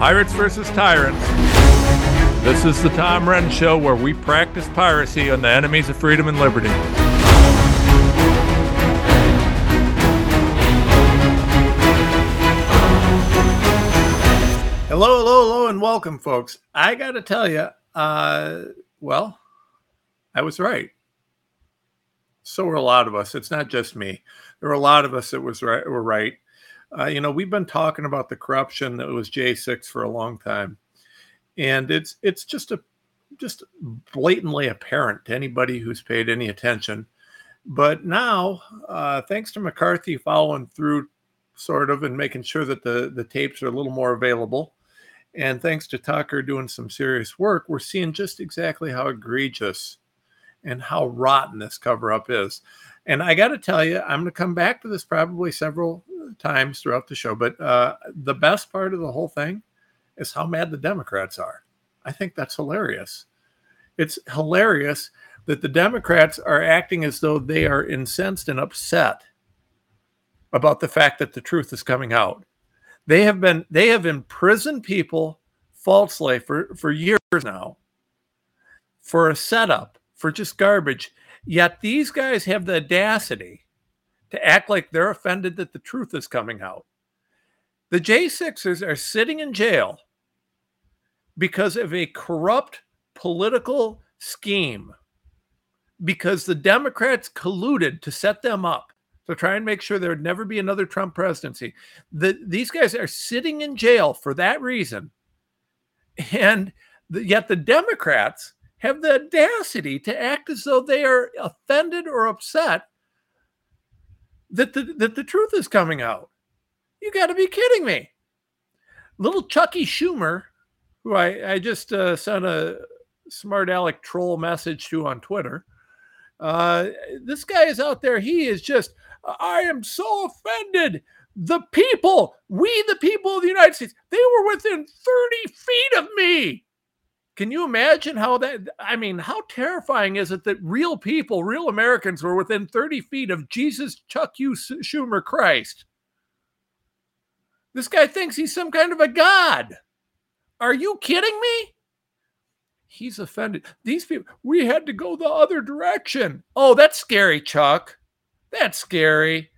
Pirates versus Tyrants. This is the Tom Renz Show where we practice piracy on the enemies of freedom and liberty. Hello, hello, hello, and welcome, folks. I got to tell you, uh, well, I was right. So were a lot of us. It's not just me. There were a lot of us that was right. Were right. Uh, you know, we've been talking about the corruption that was J6 for a long time, and it's it's just a just blatantly apparent to anybody who's paid any attention. But now, uh, thanks to McCarthy following through, sort of, and making sure that the the tapes are a little more available, and thanks to Tucker doing some serious work, we're seeing just exactly how egregious and how rotten this cover up is. And I got to tell you, I'm going to come back to this probably several times throughout the show, but uh, the best part of the whole thing is how mad the Democrats are. I think that's hilarious. It's hilarious that the Democrats are acting as though they are incensed and upset about the fact that the truth is coming out. They have been they have imprisoned people falsely for for years now for a setup for just garbage. Yet these guys have the audacity to act like they're offended that the truth is coming out. The J6ers are sitting in jail because of a corrupt political scheme, because the Democrats colluded to set them up to try and make sure there would never be another Trump presidency. The, these guys are sitting in jail for that reason. And the, yet the Democrats have the audacity to act as though they are offended or upset that the, that the truth is coming out. You got to be kidding me. Little Chucky Schumer, who I, I just uh, sent a smart aleck troll message to on Twitter, uh, this guy is out there. He is just, I am so offended. The people, we the people of the United States, they were within 30 feet of me. Can you imagine how that? I mean, how terrifying is it that real people, real Americans, were within 30 feet of Jesus, Chuck U. Schumer Christ? This guy thinks he's some kind of a god. Are you kidding me? He's offended. These people, we had to go the other direction. Oh, that's scary, Chuck. That's scary.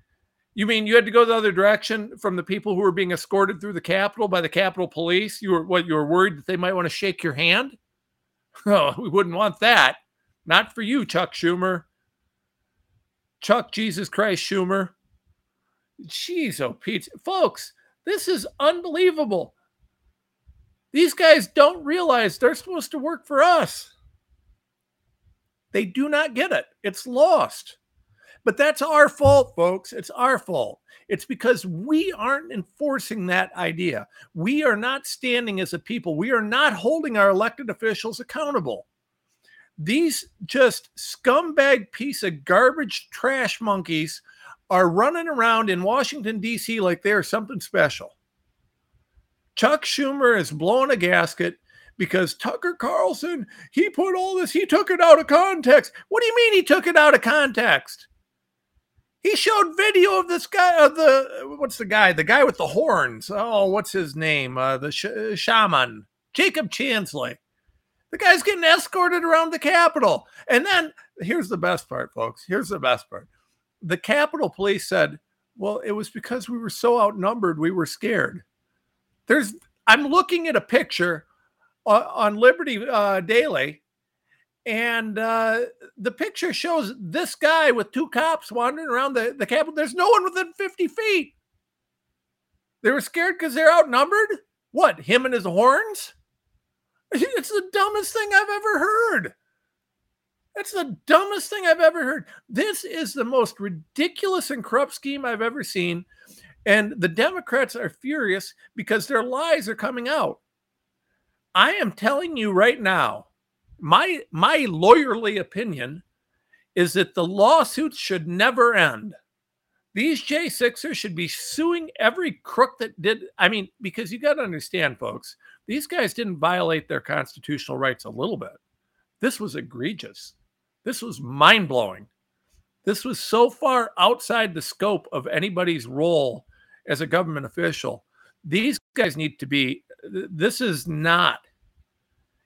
You mean you had to go the other direction from the people who were being escorted through the Capitol by the Capitol Police? You were what? You were worried that they might want to shake your hand? Oh, we wouldn't want that. Not for you, Chuck Schumer. Chuck Jesus Christ Schumer. Jeez, oh Pete, folks, this is unbelievable. These guys don't realize they're supposed to work for us. They do not get it. It's lost. But that's our fault, folks. It's our fault. It's because we aren't enforcing that idea. We are not standing as a people. We are not holding our elected officials accountable. These just scumbag piece of garbage trash monkeys are running around in Washington, D.C. like they are something special. Chuck Schumer is blowing a gasket because Tucker Carlson, he put all this, he took it out of context. What do you mean he took it out of context? He showed video of this guy, of the what's the guy, the guy with the horns. Oh, what's his name? Uh, the sh- shaman, Jacob Chansley. The guy's getting escorted around the Capitol. And then here's the best part, folks. Here's the best part. The Capitol Police said, "Well, it was because we were so outnumbered, we were scared." There's, I'm looking at a picture on, on Liberty uh, Daily and uh, the picture shows this guy with two cops wandering around the, the Capitol. There's no one within 50 feet. They were scared because they're outnumbered? What, him and his horns? It's the dumbest thing I've ever heard. That's the dumbest thing I've ever heard. This is the most ridiculous and corrupt scheme I've ever seen. And the Democrats are furious because their lies are coming out. I am telling you right now, my my lawyerly opinion is that the lawsuits should never end. These J6ers should be suing every crook that did. I mean, because you got to understand, folks, these guys didn't violate their constitutional rights a little bit. This was egregious. This was mind blowing. This was so far outside the scope of anybody's role as a government official. These guys need to be this is not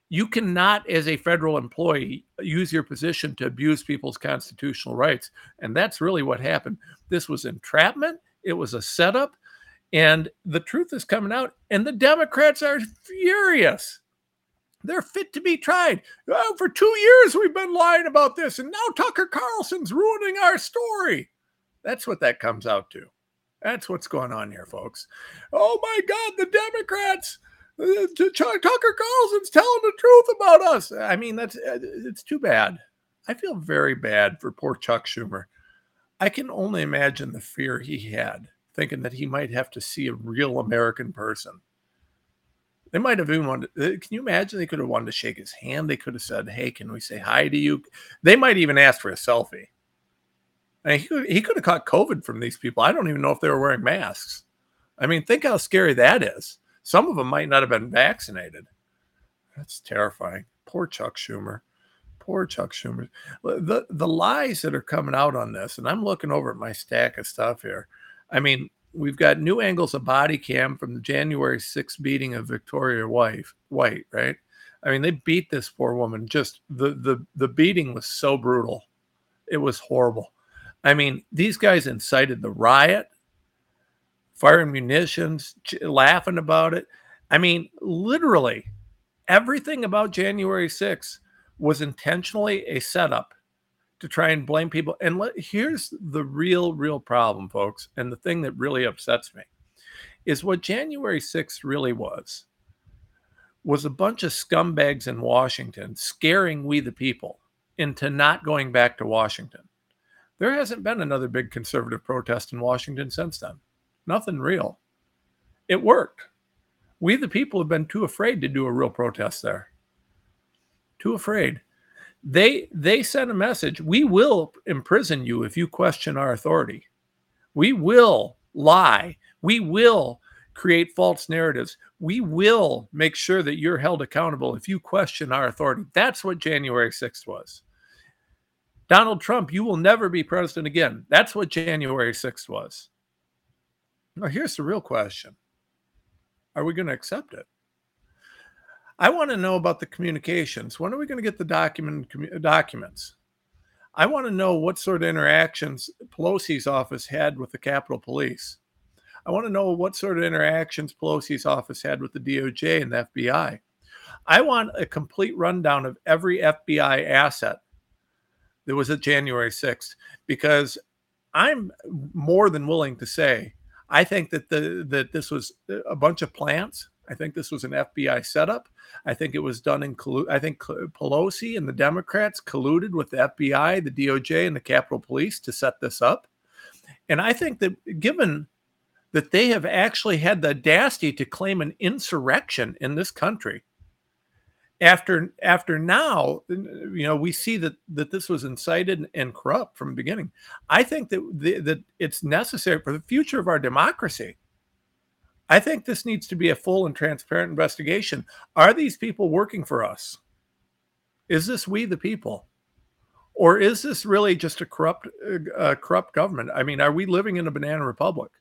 you cannot as a federal employee use your position to abuse people's constitutional rights. And that's really what happened. This was entrapment. It was a setup. And the truth is coming out and the democrats are furious. They're fit to be tried. Oh, for two years we've been lying about this and now tucker carlson's ruining our story. That's what that comes out to. That's what's going on here folks. Oh my god the democrats Tucker Carlson's telling the truth about us. I mean, that's uh, it's too bad. I feel very bad for poor Chuck Schumer. I can only imagine the fear he had, thinking that he might have to see a real American person. They might have even wanted. Uh, can you imagine? They could have wanted to shake his hand. They could have said, "Hey, can we say hi to you?" They might even ask for a selfie. I mean, he, he could have caught COVID from these people. I don't even know if they were wearing masks. I mean, think how scary that is. Some of them might not have been vaccinated. That's terrifying. Poor Chuck Schumer. Poor Chuck Schumer. The the lies that are coming out on this, and I'm looking over at my stack of stuff here. I mean, we've got new angles of body cam from the January 6th beating of Victoria White, White, right? I mean, they beat this poor woman. Just the the the beating was so brutal. It was horrible. I mean, these guys incited the riot firing munitions, laughing about it. I mean, literally, everything about January 6th was intentionally a setup to try and blame people. And let, here's the real, real problem, folks. And the thing that really upsets me is what January 6th really was was a bunch of scumbags in Washington scaring we the people into not going back to Washington. There hasn't been another big conservative protest in Washington since then nothing real. It worked. We, the people, have been too afraid to do a real protest there. Too afraid. They they sent a message. We will imprison you if you question our authority. We will lie. We will create false narratives. We will make sure that you're held accountable if you question our authority. That's what January 6th was. Donald Trump, you will never be president again. That's what January 6th was. Now, here's the real question Are we going to accept it? I want to know about the communications. When are we going to get the document uh, documents? I want to know what sort of interactions Pelosi's office had with the Capitol Police. I want to know what sort of interactions Pelosi's office had with the DOJ and the FBI. I want a complete rundown of every FBI asset that was at January 6th because I'm more than willing to say I think that the that this was a bunch of plants. I think this was an FBI setup. I think it was done in collude. I think Pelosi and the Democrats colluded with the FBI, the DOJ, and the Capitol Police to set this up. And I think that given that they have actually had the audacity to claim an insurrection in this country, after after now you know we see that that this was incited and corrupt from the beginning. I think that the, that it's necessary for the future of our democracy. I think this needs to be a full and transparent investigation. Are these people working for us? Is this we the people? Or is this really just a corrupt uh, corrupt government? I mean are we living in a banana republic?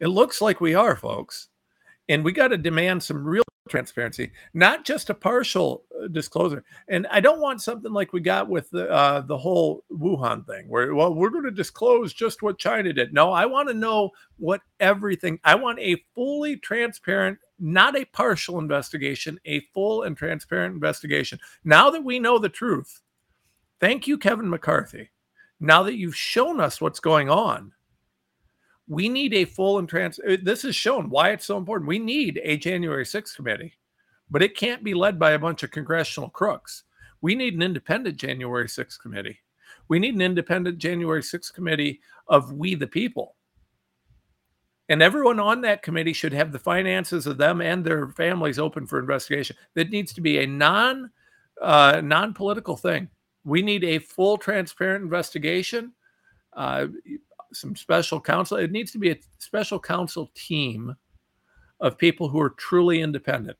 It looks like we are folks. And we got to demand some real transparency, not just a partial uh, disclosure. And I don't want something like we got with the uh, the whole Wuhan thing, where well we're going to disclose just what China did. No, I want to know what everything. I want a fully transparent, not a partial investigation, a full and transparent investigation. Now that we know the truth, thank you, Kevin McCarthy. Now that you've shown us what's going on, we need a full and trans. Uh, this is shown why it's so important. We need a January 6th committee, but it can't be led by a bunch of congressional crooks. We need an independent January 6th committee. We need an independent January 6th committee of we the people. And everyone on that committee should have the finances of them and their families open for investigation. That needs to be a non uh, non political thing. We need a full, transparent investigation. Uh, some special counsel. It needs to be a special counsel team of people who are truly independent.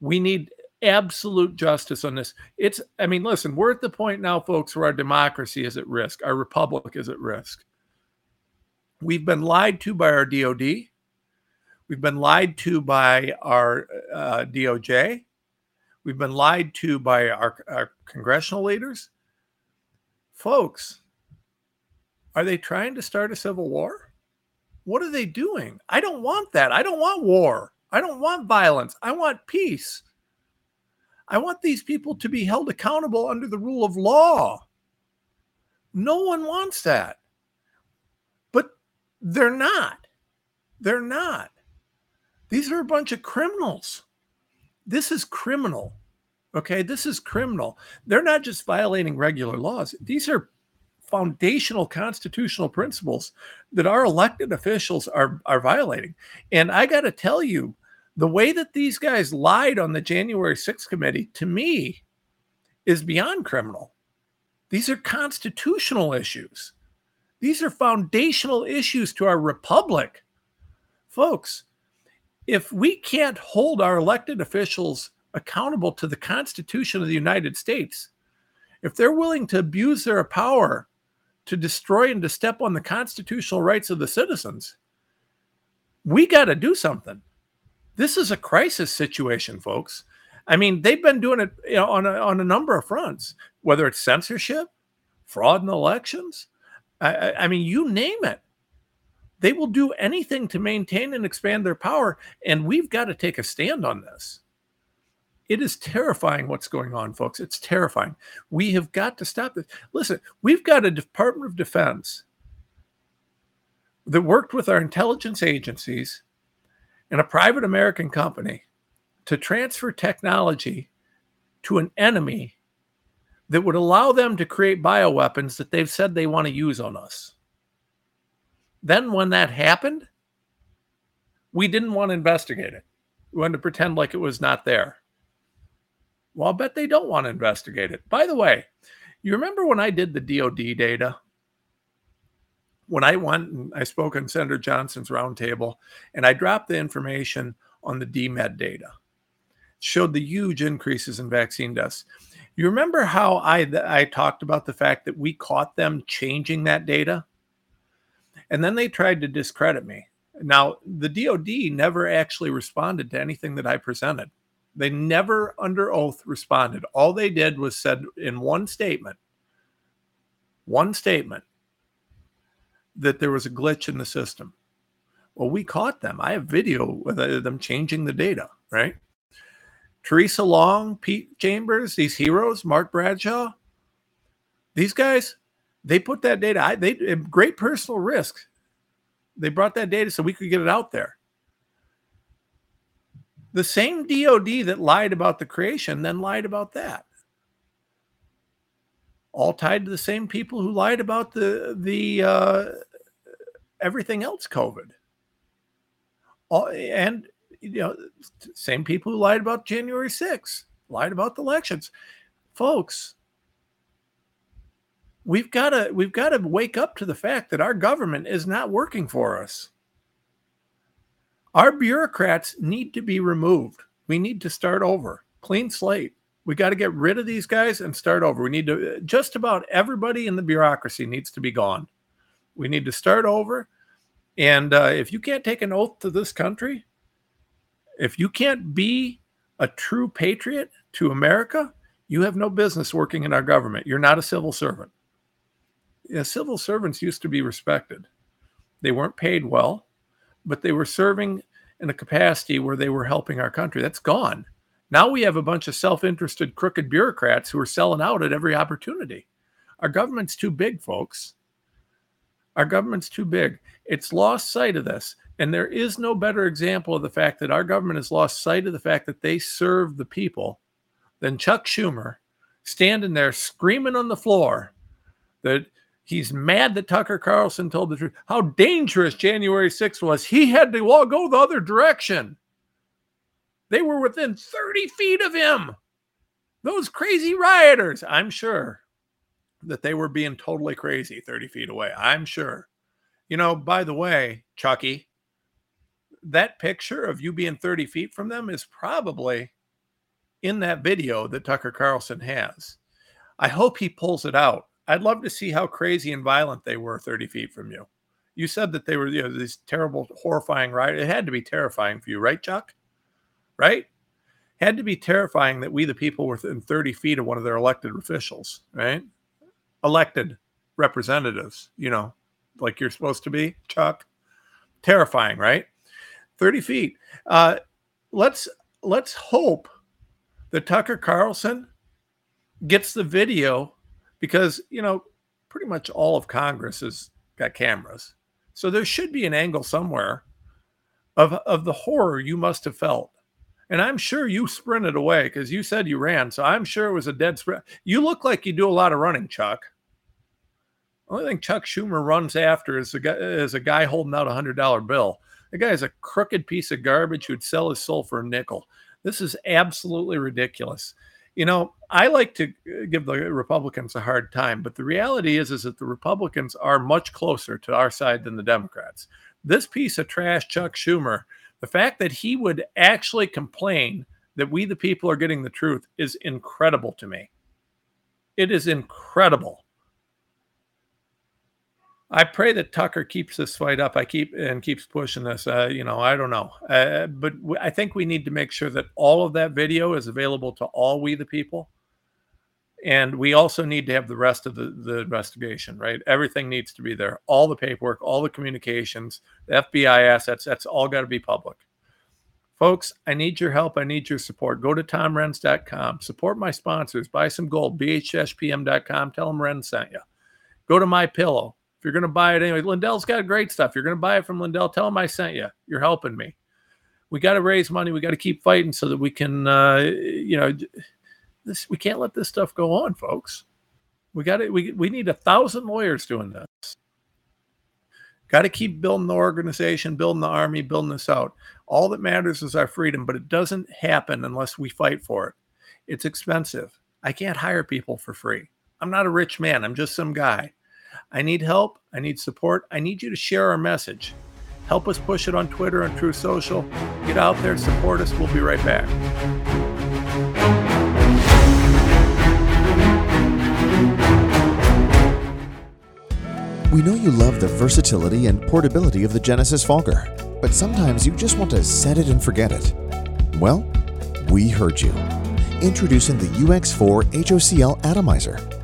We need absolute justice on this. It's, I mean, listen, we're at the point now, folks, where our democracy is at risk, our republic is at risk. We've been lied to by our DOD. We've been lied to by our uh, DOJ. We've been lied to by our, our congressional leaders. Folks, are they trying to start a civil war? What are they doing? I don't want that. I don't want war. I don't want violence. I want peace. I want these people to be held accountable under the rule of law. No one wants that. But they're not. They're not. These are a bunch of criminals. This is criminal. Okay. This is criminal. They're not just violating regular laws, these are foundational constitutional principles that our elected officials are, are violating. And I got to tell you, the way that these guys lied on the January 6th committee to me is beyond criminal. These are constitutional issues. These are foundational issues to our republic. Folks, if we can't hold our elected officials accountable to the Constitution of the United States, if they're willing to abuse their power to destroy and to step on the constitutional rights of the citizens, we got to do something. This is a crisis situation, folks. I mean, they've been doing it you know, on, a, on a number of fronts, whether it's censorship, fraud in elections. I, I mean, you name it. They will do anything to maintain and expand their power. And we've got to take a stand on this. It is terrifying what's going on, folks. It's terrifying. We have got to stop this. Listen, we've got a Department of Defense that worked with our intelligence agencies and a private American company to transfer technology to an enemy that would allow them to create bioweapons that they've said they want to use on us. Then, when that happened, we didn't want to investigate it. We wanted to pretend like it was not there. Well, I bet they don't want to investigate it. By the way, you remember when I did the DOD data? When I went and I spoke on Senator Johnson's roundtable and I dropped the information on the DMED data, showed the huge increases in vaccine deaths. You remember how I I talked about the fact that we caught them changing that data? And then they tried to discredit me. Now, the DOD never actually responded to anything that I presented. They never under oath responded. All they did was said in one statement, one statement, that there was a glitch in the system. Well, we caught them. I have video with uh, them changing the data, right? Theresa Long, Pete Chambers, these heroes, Mark Bashaw, these guys, they put that data, I, they great personal risk. They brought that data so we could get it out there. The same DOD that lied about the creation then lied about that. All tied to the same people who lied about the the uh, everything else COVID. All, and you know, same people who lied about January 6th, lied about the elections. Folks, we've got to we've got to wake up to the fact that our government is not working for us. Our bureaucrats need to be removed. We need to start over. Clean slate. We got to get rid of these guys and start over. We need to just about everybody in the bureaucracy needs to be gone. We need to start over. And uh, if you can't take an oath to this country, if you can't be a true patriot to America, you have no business working in our government. You're not a civil servant. Civil servants used to be respected. They weren't paid well, but they were serving in a capacity where they were helping our country. That's gone. Now we have a bunch of self interested, crooked bureaucrats who are selling out at every opportunity. Our government's too big, folks. Our government's too big. It's lost sight of this. And there is no better example of the fact that our government has lost sight of the fact that they serve the people than Chuck Schumer standing there screaming on the floor that he's mad that Tucker Carlson told the truth. How dangerous January 6th was. He had to go the other direction. They were within 30 feet of him. Those crazy rioters, I'm sure that they were being totally crazy 30 feet away. I'm sure. You know, by the way, Chucky, that picture of you being 30 feet from them is probably in that video that Tucker Carlson has. I hope he pulls it out. I'd love to see how crazy and violent they were 30 feet from you. You said that they were you know these terrible, horrifying right? It had to be terrifying for you, right, Chuck? Right? Had to be terrifying that we, the people, were within 30 feet of one of their elected officials, right? Elected representatives, you know, like you're supposed to be, Chuck. Terrifying, right? 30 feet. Uh, let's let's hope that Tucker Carlson gets the video because you know pretty much all of Congress has got cameras. So there should be an angle somewhere of, of the horror you must have felt. And I'm sure you sprinted away because you said you ran. So I'm sure it was a dead sprint. You look like you do a lot of running, Chuck. Only thing Chuck Schumer runs after is a guy, is a guy holding out a hundred dollar bill. The guy is a crooked piece of garbage who'd sell his soul for a nickel. This is absolutely ridiculous. You know, I like to uh, give the Republicans a hard time, but the reality is, is that the Republicans are much closer to our side than the Democrats. This piece of trash, Chuck Schumer, the fact that he would actually complain that we, the people, are getting the truth is incredible to me. It is incredible. I pray that Tucker keeps this fight up. I keep and keeps pushing this. Uh, you know, I don't know, uh, but w- I think we need to make sure that all of that video is available to all we the people, and we also need to have the rest of the, the investigation. Right, everything needs to be there. All the paperwork, all the communications, the FBI assets. That's all got to be public. Folks, I need your help. I need your support. Go to tomrenz.com. Support my sponsors. Buy some gold. BHSPM.com. Tell them Ren sent you. Go to my pillow you're going to buy it anyway, Lindell's got great stuff. You're going to buy it from Lindell. Tell him I sent you. You're helping me. We got to raise money. We got to keep fighting so that we can, uh, you know, this. We can't let this stuff go on, folks. We got to. We we need a thousand lawyers doing this. Got to keep building the organization, building the army, building this out. All that matters is our freedom, but it doesn't happen unless we fight for it. It's expensive. I can't hire people for free. I'm not a rich man. I'm just some guy. I need help. I need support. I need you to share our message. Help us push it on Twitter and Truth Social. Get out there, support us. We'll be right back. We know you love the versatility and portability of the Genesis Fogger, but sometimes you just want to set it and forget it. Well, we heard you. Introducing the UX4 HOCL Atomizer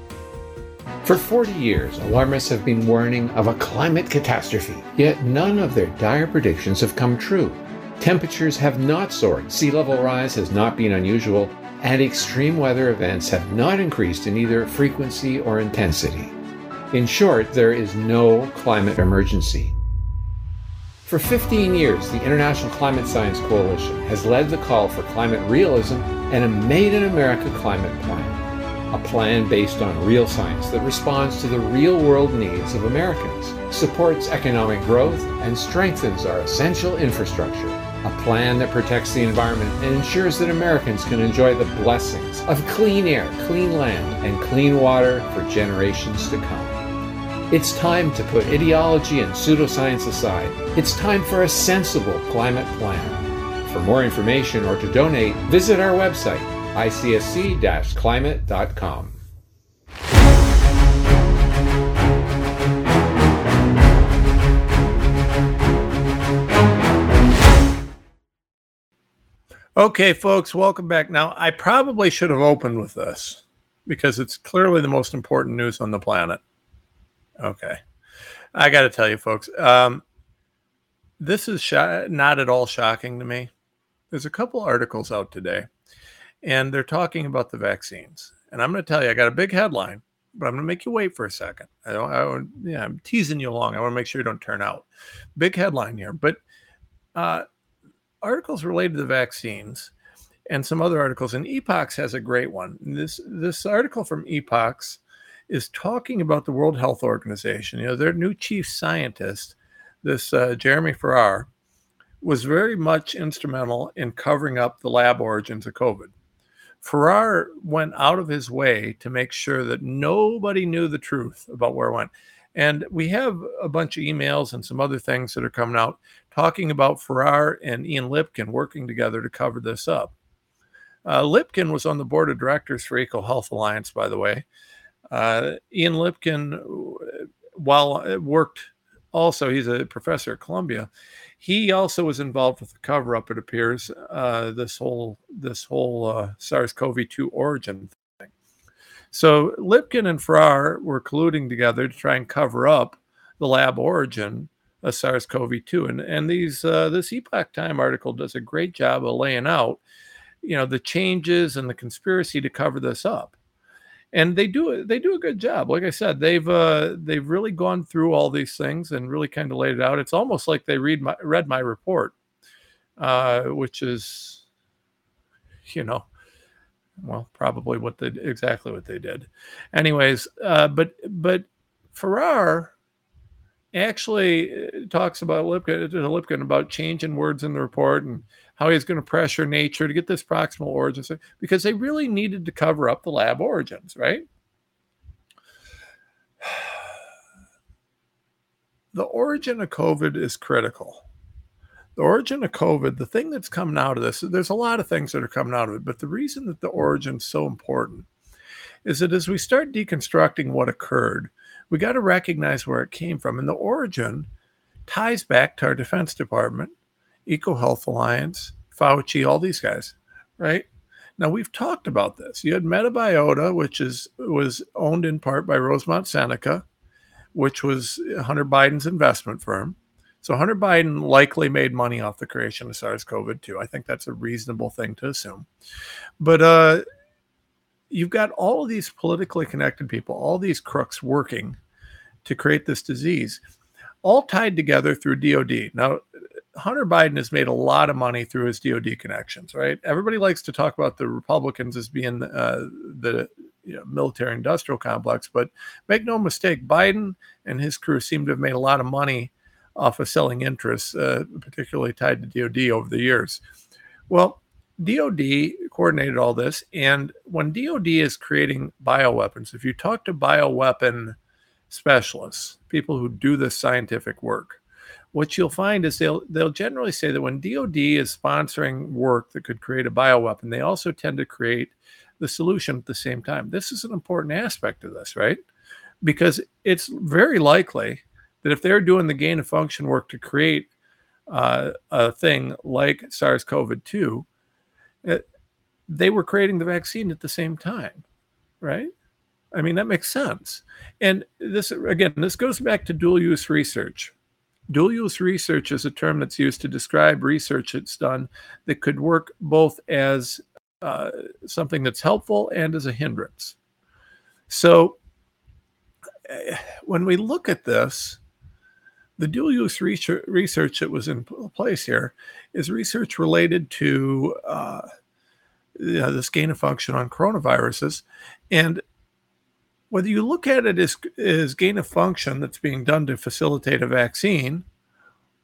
For 40 years, alarmists have been warning of a climate catastrophe, yet none of their dire predictions have come true. Temperatures have not soared, sea level rise has not been unusual, and extreme weather events have not increased in either frequency or intensity. In short, there is no climate emergency. For 15 years, the International Climate Science Coalition has led the call for climate realism and a Made in America climate plan a plan based on real science that responds to the real world needs of Americans, supports economic growth, and strengthens our essential infrastructure. A plan that protects the environment and ensures that Americans can enjoy the blessings of clean air, clean land, and clean water for generations to come. It's time to put ideology and pseudoscience aside. It's time for a sensible climate plan. For more information or to donate, visit our website icsc-climate.com. Okay, folks, welcome back. Now, I probably should have opened with this because it's clearly the most important news on the planet. Okay. I got to tell you, folks, um, this is sh- not at all shocking to me. There's a couple articles out today and they're talking about the vaccines. And I'm going to tell you, I got a big headline, but I'm going to make you wait for a second. I don't, I yeah, I'm teasing you along. I want to make sure you don't turn out. Big headline here, but uh, articles related to the vaccines and some other articles. And Epochs has a great one. This this article from Epochs is talking about the World Health Organization. You know, their new chief scientist, this uh, Jeremy Farrar, was very much instrumental in covering up the lab origins of COVID. Farrar went out of his way to make sure that nobody knew the truth about where it went. And we have a bunch of emails and some other things that are coming out talking about Farrar and Ian Lipkin working together to cover this up. Uh, Lipkin was on the board of directors for EcoHealth Alliance, by the way. Uh, Ian Lipkin, while uh, worked also, he's a professor at Columbia. He also was involved with the cover up. It appears uh, this whole this whole uh, SARS-CoV-2 origin thing. So Lipkin and Farrar were colluding together to try and cover up the lab origin of SARS-CoV-2. And and these uh, this Epoch Time article does a great job of laying out, you know, the changes and the conspiracy to cover this up and they do they do a good job. Like I said, they've uh, they've really gone through all these things and really kind of laid it out. It's almost like they read my read my report, uh, which is, you know, well, probably what they exactly what they did. Anyways, uh, but but Farrar actually uh, talks about Lipkin, Lipkin about changing words in the report and how he's going to pressure nature to get this proximal origin because they really needed to cover up the lab origins, right? The origin of COVID is critical. The origin of COVID, the thing that's coming out of this, there's a lot of things that are coming out of it, but the reason that the origin is so important is that as we start deconstructing what occurred, we got to recognize where it came from. And the origin ties back to our Defense Department, EcoHealth Alliance, Fauci, all these guys, right? Now we've talked about this. You had Metabiota, which is was owned in part by Rosemont Seneca, which was Hunter Biden's investment firm. So Hunter Biden likely made money off the creation of SARS-CoV-2. I think that's a reasonable thing to assume. But uh, you've got all of these politically connected people, all these crooks working to create this disease, all tied together through DOD. Now, Hunter Biden has made a lot of money through his DoD connections, right? Everybody likes to talk about the Republicans as being uh, the you know, military industrial complex, but make no mistake, Biden and his crew seem to have made a lot of money off of selling interests, uh, particularly tied to DoD over the years. Well, DoD coordinated all this, and when DoD is creating bioweapons, if you talk to bioweapon specialists, people who do this scientific work, what you'll find is they'll they'll generally say that when DoD is sponsoring work that could create a bioweapon, they also tend to create the solution at the same time. This is an important aspect of this, right? Because it's very likely that if they're doing the gain of function work to create uh, a thing like SARS-CoV-2, it, uh, they were creating the vaccine at the same time, right? I mean that makes sense. And this again, this goes back to dual use research Dual use research is a term that's used to describe research that's done that could work both as uh, something that's helpful and as a hindrance. So eh, when we look at this, the dual use research, research that was in place here is research related to uh, you know, this gain of function on coronaviruses. And whether you look at it as, as gain of function that's being done to facilitate a vaccine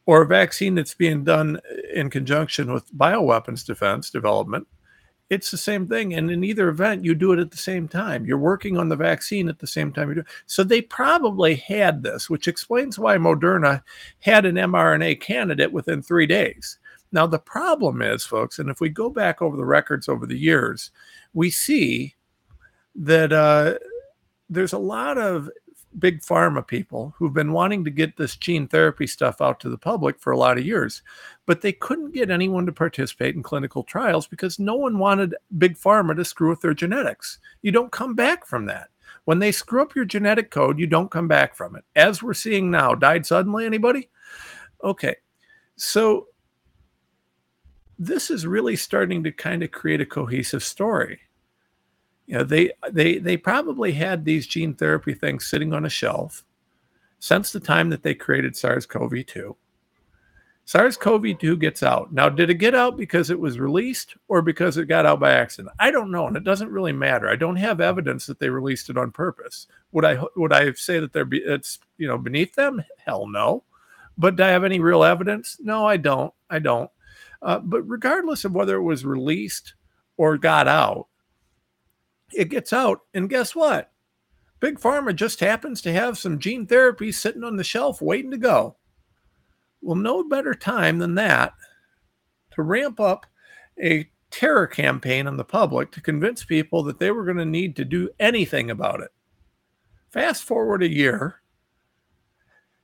or a vaccine that's being done in conjunction with bioweapons defense development, it's the same thing. And in either event, you do it at the same time. You're working on the vaccine at the same time you do. So they probably had this, which explains why Moderna had an mRNA candidate within three days. Now, the problem is, folks, and if we go back over the records over the years, we see that uh, there's a lot of big pharma people who've been wanting to get this gene therapy stuff out to the public for a lot of years, but they couldn't get anyone to participate in clinical trials because no one wanted big pharma to screw with their genetics. You don't come back from that. When they screw up your genetic code, you don't come back from it. As we're seeing now, died suddenly, anybody? Okay. So this is really starting to kind of create a cohesive story. You know, they they they probably had these gene therapy things sitting on a shelf since the time that they created SARS-CoV-2. SARS-CoV-2 gets out. Now, did it get out because it was released or because it got out by accident? I don't know, and it doesn't really matter. I don't have evidence that they released it on purpose. Would I would I say that they're be, it's you know beneath them? Hell no. But do I have any real evidence? No, I don't. I don't. Uh, but regardless of whether it was released or got out, it gets out. And guess what? Big Pharma just happens to have some gene therapy sitting on the shelf waiting to go. Well, no better time than that to ramp up a terror campaign on the public to convince people that they were going to need to do anything about it. Fast forward a year,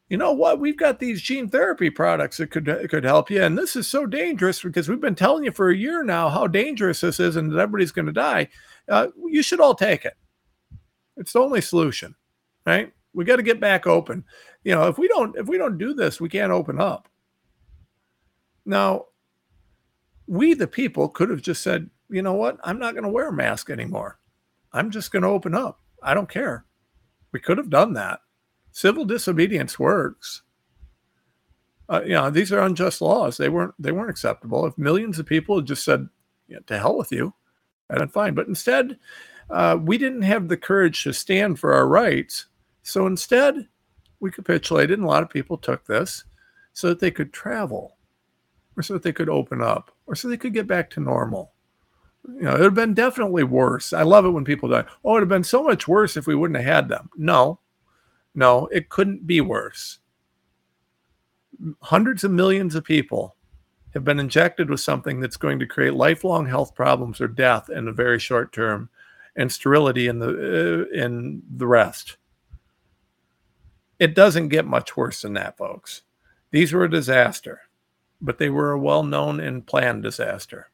you know what? We've got these gene therapy products that could could help you, and this is so dangerous because we've been telling you for a year now how dangerous this is, and that everybody's going to die. Uh, you should all take it. It's the only solution, right? We got to get back open. You know, if we don't if we don't do this, we can't open up. Now, we the people could have just said, you know what? I'm not going to wear a mask anymore. I'm just going to open up. I don't care. We could have done that civil disobedience works. Uh, you know, these are unjust laws. They weren't they weren't acceptable. If millions of people had just said, yeah, "To hell with you," I'd fine. But instead, uh, we didn't have the courage to stand for our rights. So instead, we capitulated, and a lot of people took this so that they could travel, or so that they could open up, or so they could get back to normal. You know, it would have been definitely worse. I love it when people die. Oh, it would have been so much worse if we wouldn't have had them. No, no, it couldn't be worse. Hundreds of millions of people have been injected with something that's going to create lifelong health problems or death in the very short term and sterility in the uh, in the rest. It doesn't get much worse than that, folks. These were a disaster, but they were a well-known and planned disaster.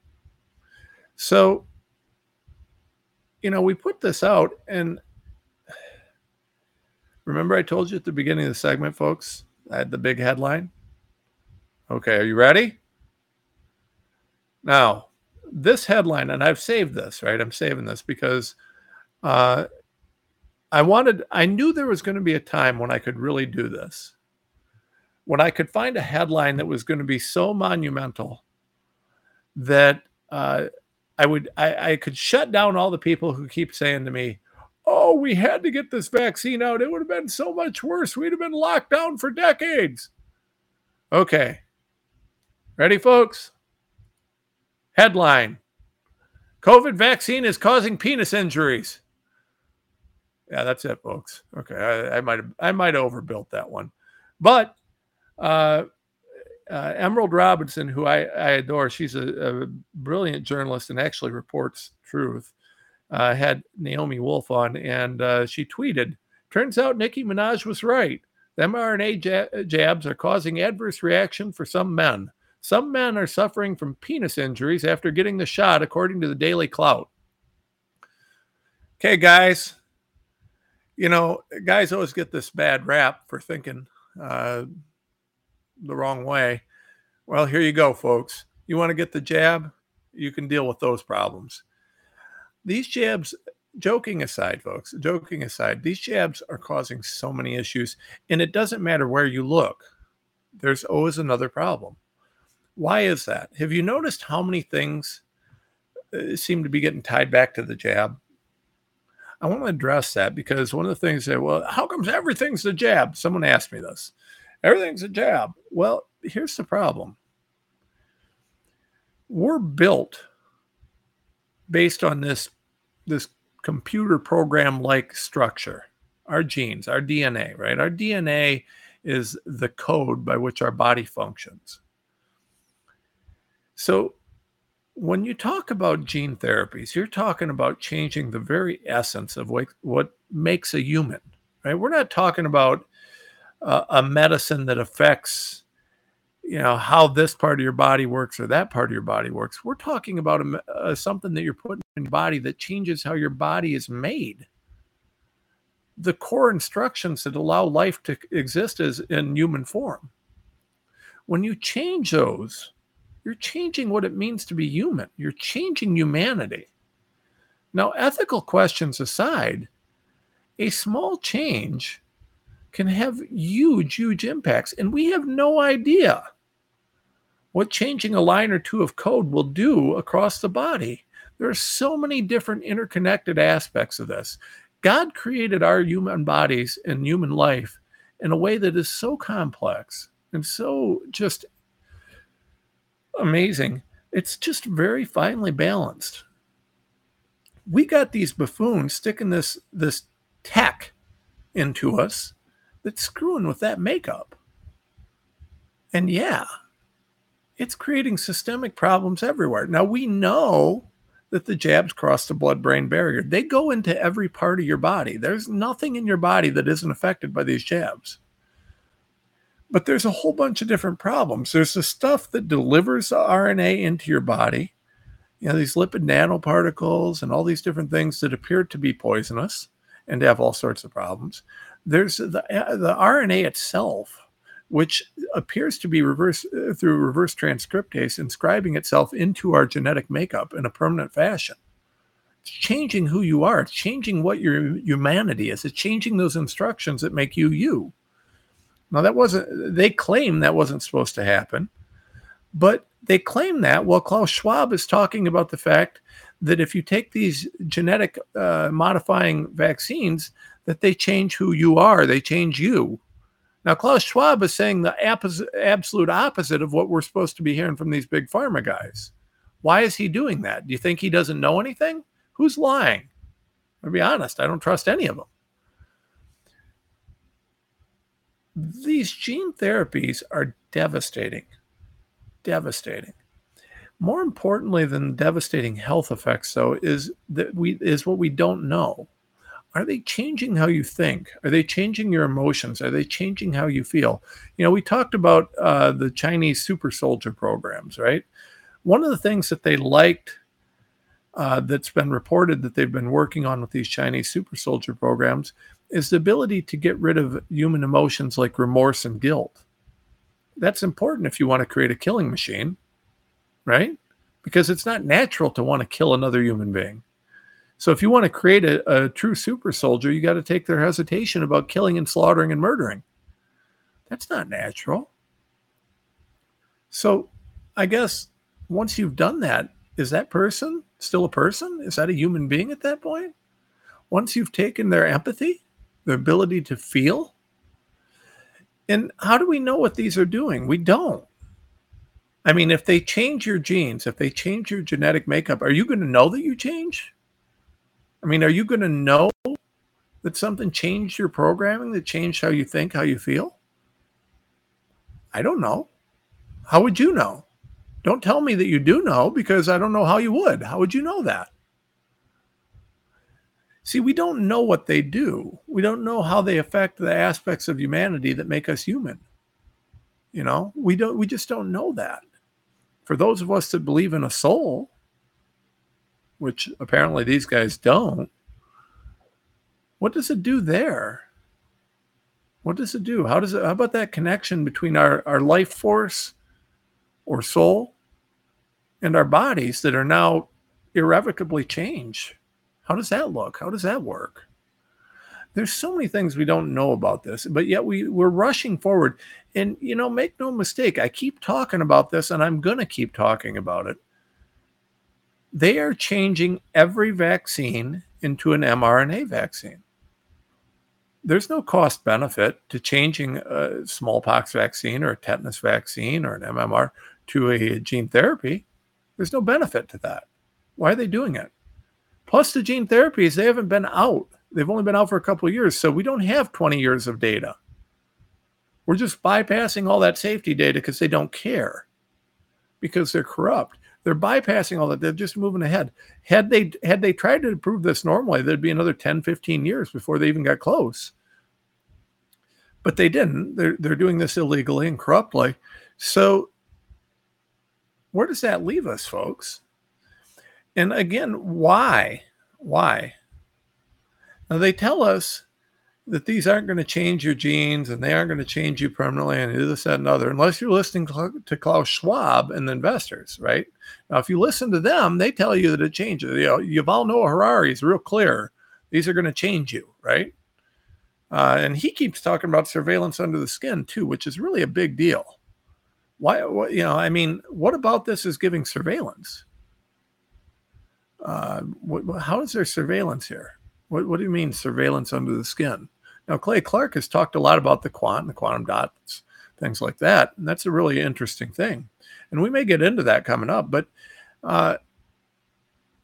So, you know, we put this out and Remember, I told you at the beginning of the segment, folks, I had the big headline. Okay, are you ready? Now, this headline, and I've saved this, right? I'm saving this because uh, I wanted, I knew there was going to be a time when I could really do this. When I could find a headline that was going to be so monumental that uh, I would, I, I could shut down all the people who keep saying to me, oh, we had to get this vaccine out. It would have been so much worse. We'd have been locked down for decades. Okay. Ready, folks? Headline COVID vaccine is causing penis injuries. Yeah, that's it, folks. Okay, I, might have I might overbuilt that one, but uh, uh, Emerald Robinson, who I, I adore, she's a, a, brilliant journalist and actually reports truth uh, had Naomi Wolf on, and uh, she tweeted, "Turns out Nicki Minaj was right. The mRNA jabs are causing adverse reaction for some men. Some men are suffering from penis injuries after getting the shot, according to the Daily Clout." Okay, guys. You know, guys always get this bad rap for thinking uh, the wrong way. Well, here you go, folks. You want to get the jab? You can deal with those problems these jabs, joking aside, folks, joking aside, these jabs are causing so many issues, and it doesn't matter where you look, there's always another problem. Why is that? Have you noticed how many things uh, seem to be getting tied back to the jab? I want to address that because one of the things that, well, how comes everything's a jab? Someone asked me this. Everything's a jab. Well, here's the problem. We're built based on this this computer program like structure our genes our dna right our dna is the code by which our body functions so when you talk about gene therapies you're talking about changing the very essence of what, what makes a human right? We're not talking about uh, a medicine that affects you know how this part of your body works or that part of your body works. We're talking about a, uh, something that you're putting in your body that changes how your body is made. The core instructions that allow life to exist is in human form. When you change those You're changing what it means to be human. You're changing humanity. Now, ethical questions aside, a small change can have huge, huge impacts. And we have no idea what changing a line or two of code will do across the body. There are so many different interconnected aspects of this. God created our human bodies and human life in a way that is so complex and so just amazing. It's just very finely balanced. We got these buffoons sticking this this tech into us that's screwing with that makeup. And yeah, it's creating systemic problems everywhere. Now we know that the jabs cross the blood brain barrier. They go into every part of your body. There's nothing in your body that isn't affected by these jabs. But there's a whole bunch of different problems. There's the stuff that delivers the RNA into your body, you know, these lipid nanoparticles and all these different things that appear to be poisonous and have all sorts of problems. There's the, the RNA itself, which appears to be reverse uh, through reverse transcriptase, inscribing itself into our genetic makeup in a permanent fashion. It's changing who you are. It's changing what your humanity is. It's changing those instructions that make you you. Now, that wasn't, they claim that wasn't supposed to happen, but they claim that while Klaus Schwab is talking about the fact that if you take these genetic uh, modifying vaccines, that they change who you are, they change you. Now, Klaus Schwab is saying the absolute opposite of what we're supposed to be hearing from these big pharma guys. Why is he doing that? Do you think he doesn't know anything? Who's lying? To be honest, I don't trust any of them. These gene therapies are devastating. Devastating. More importantly than devastating health effects, though, is that we is what we don't know. Are they changing how you think? Are they changing your emotions? Are they changing how you feel? You know, we talked about uh, the Chinese super soldier programs, right? One of the things that they liked uh, that's been reported that they've been working on with these Chinese super soldier programs is the ability to get rid of human emotions like remorse and guilt. That's important if you want to create a killing machine, right? Because it's not natural to want to kill another human being. So if you want to create a, a true super soldier, you got to take their hesitation about killing and slaughtering and murdering. That's not natural. So I guess once you've done that, is that person still a person? Is that a human being at that point? Once you've taken their empathy, their ability to feel. And how do we know what these are doing? We don't. I mean, if they change your genes, if they change your genetic makeup, are you going to know that you change? I mean, are you going to know that something changed your programming, that changed how you think, how you feel? I don't know. How would you know? Don't tell me that you do know because I don't know how you would. How would you know that? See, we don't know what they do. We don't know how they affect the aspects of humanity that make us human. You know, we don't we just don't know that. For those of us that believe in a soul, which apparently these guys don't, what does it do there? What does it do? How does it how about that connection between our, our life force or soul and our bodies that are now irrevocably changed? How does that look? How does that work? There's so many things we don't know about this, but yet we, we're rushing forward. And, you know, make no mistake, I keep talking about this and I'm going to keep talking about it. They are changing every vaccine into an mRNA vaccine. There's no cost benefit to changing a smallpox vaccine or a tetanus vaccine or an MMR to a gene therapy. There's no benefit to that. Why are they doing it? Plus, the gene therapies, they haven't been out. They've only been out for a couple of years. So we don't have 20 years of data. We're just bypassing all that safety data because they don't care, because they're corrupt. They're bypassing all that. They're just moving ahead. Had they had they tried to prove this normally, there'd be another 10, 15 years before they even got close. But they didn't. They're they're doing this illegally and corruptly. So where does that leave us, folks? And again, why? Why? Now they tell us that these aren't going to change your genes and they aren't going to change you permanently and this, that, and other, unless you're listening to Klaus Schwab and the investors, right? Now, if you listen to them, they tell you that it changes. You know, Yuval Noah Harari is real clear. These are going to change you, right? Uh, and he keeps talking about surveillance under the skin too, which is really a big deal. Why, what, you know, I mean, what about this is giving surveillance? Uh, what, how is there surveillance here? What, what do you mean surveillance under the skin? Now, Clay Clark has talked a lot about the quant and the quantum dots, things like that. And that's a really interesting thing. And we may get into that coming up. But uh,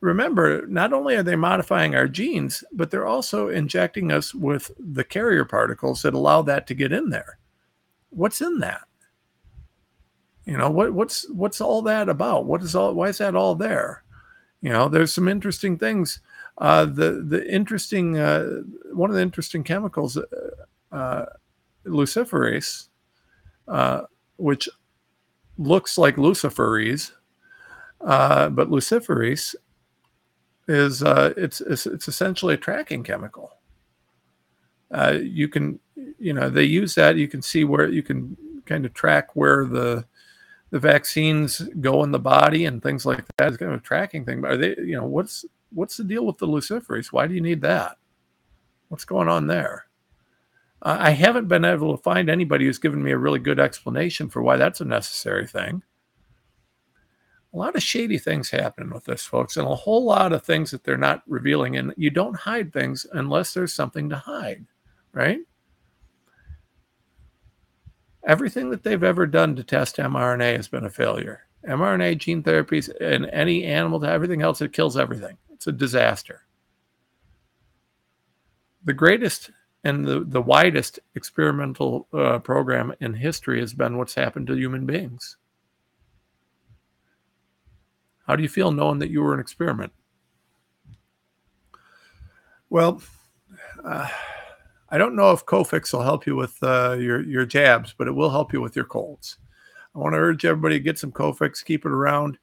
remember, not only are they modifying our genes, but they're also injecting us with the carrier particles that allow that to get in there. What's in that? You know, what, what's what's all that about? What is all why is that all there? You know, there's some interesting things uh, the the interesting uh, one of the interesting chemicals, uh, uh luciferase, uh, which looks like luciferase, uh, but luciferase is it's, it's, it's essentially a tracking chemical. you can you know they use that you can see where you can kind of track where the the vaccines go in the body and things like that. It's kind of a tracking thing. But are they, you know, what's what's the deal with the luciferase? Why do you need that? What's going on there? I haven't been able to find anybody who's given me a really good explanation for why that's a necessary thing. A lot of shady things happening with this, folks, and a whole lot of things that they're not revealing. And you don't hide things unless there's something to hide, right? Everything that they've ever done to test mRNA has been a failure. mRNA gene therapies and any animal to everything else, it kills everything. It's a disaster. The greatest and the, the widest experimental uh, program in history has been what's happened to human beings. How do you feel knowing that you were an experiment? Well, uh, I don't know if Cofix will help you with uh, your your jabs, but it will help you with your colds. I want to urge everybody to get some Cofix, keep it around.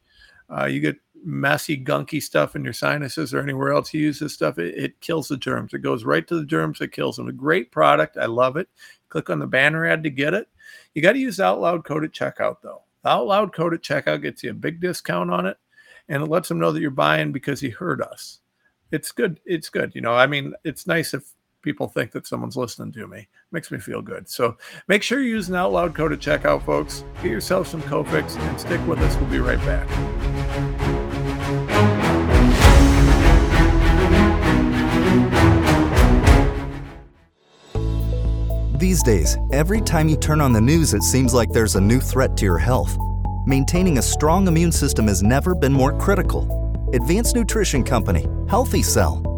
Uh, you get messy, gunky stuff in your sinuses or anywhere else you use this stuff, it, it, kills the germs. It goes right to the germs. It kills them. A great product. I love it. Click on the banner ad to get it. You got to use Out Loud code at checkout though. Out Loud code at checkout gets you a big discount on it, and it lets them know that you're buying because he heard us. It's good. It's good. You know, I mean, it's nice if people think that someone's listening to me. Makes me feel good. So make sure you use an out loud code at checkout, folks. Get yourself some Cofix and stick with us. We'll be right back. These days, every time you turn on the news, it seems like there's a new threat to your health. Maintaining a strong immune system has never been more critical. Advanced Nutrition Company, Healthy Cell,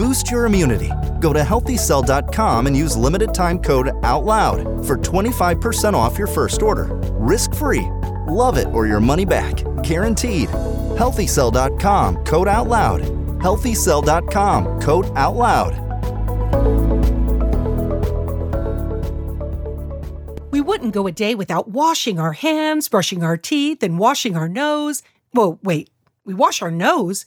Boost your immunity. Go to healthycell.com and use limited time code OUTLOUD for 25% off your first order. Risk free. Love it or your money back. Guaranteed. Healthycell.com code OUTLOUD. Healthycell.com code OUTLOUD. We wouldn't go a day without washing our hands, brushing our teeth, and washing our nose. Well, wait, we wash our nose?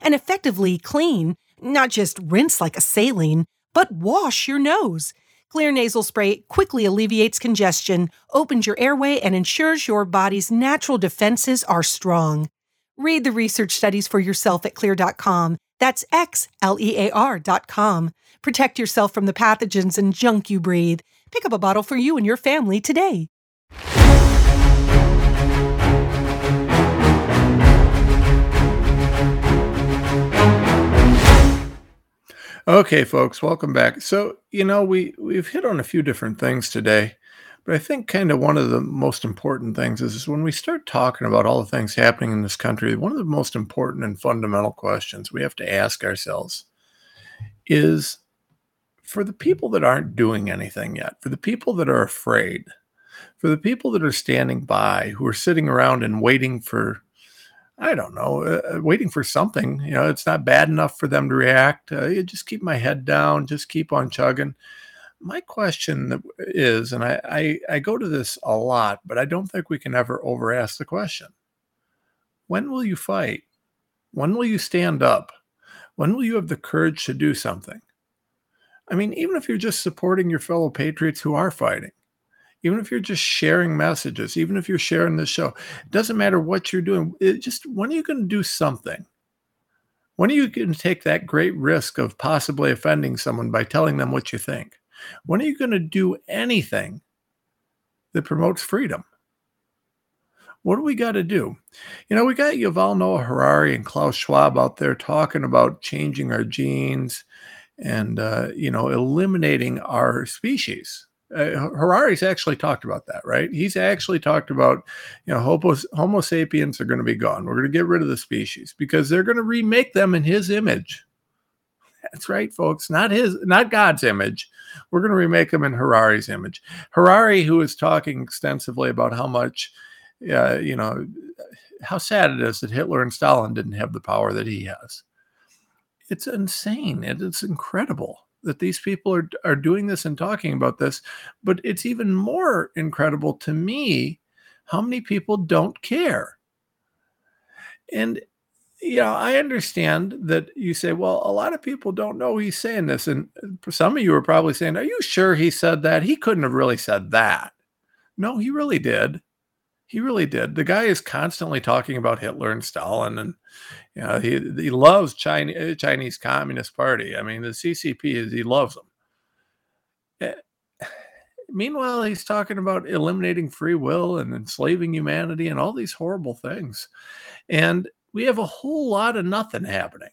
and effectively clean, not just rinse like a saline, but wash your nose. Xlear nasal spray quickly alleviates congestion, opens your airway, and ensures your body's natural defenses are strong. Read the research studies for yourself at xlear.com. That's X L E A R.com. Protect yourself from the pathogens and junk you breathe. Pick up a bottle for you and your family today. Okay, folks, welcome back. So, you know, we we've hit on a few different things today, but I think kind of one of the most important things is, is when we start talking about all the things happening in this country, one of the most important and fundamental questions we have to ask ourselves is for the people that aren't doing anything yet, for the people that are afraid, for the people that are standing by, who are sitting around and waiting for I don't know, uh, uh, waiting for something. You know, it's not bad enough for them to react. Uh, just keep my head down, just keep on chugging. My question is, and I, I, I go to this a lot, but I don't think we can ever over ask the question when will you fight? When will you stand up? When will you have the courage to do something? I mean, even if you're just supporting your fellow patriots who are fighting, even if you're just sharing messages, even if you're sharing the show, it doesn't matter what you're doing. It just when are you going to do something? When are you going to take that great risk of possibly offending someone by telling them what you think? When are you going to do anything that promotes freedom? What do we got to do? You know, we got Yuval Noah Harari and Klaus Schwab out there talking about changing our genes and, uh, you know, eliminating our species uh, Harari's actually talked about that, right? He's actually talked about, you know, Homo, Homo sapiens are going to be gone. We're going to get rid of the species because they're going to remake them in his image. That's right, folks. Not his, not God's image. We're going to remake them in Harari's image. Harari, who is talking extensively about how much, uh, you know, how sad it is that Hitler and Stalin didn't have the power that he has. It's insane. It's incredible that these people are are doing this and talking about this but it's even more incredible to me how many people don't care. And you know i understand that you say well a lot of people don't know he's saying this and some of you are probably saying are you sure he said that? He couldn't have really said that. No he really did. He really did. The guy is constantly talking about Hitler and Stalin, and you know he he loves Chinese uh, Chinese Communist Party. I mean, the CCP is he loves them. Eh, meanwhile, he's talking about eliminating free will and enslaving humanity and all these horrible things, and we have a whole lot of nothing happening.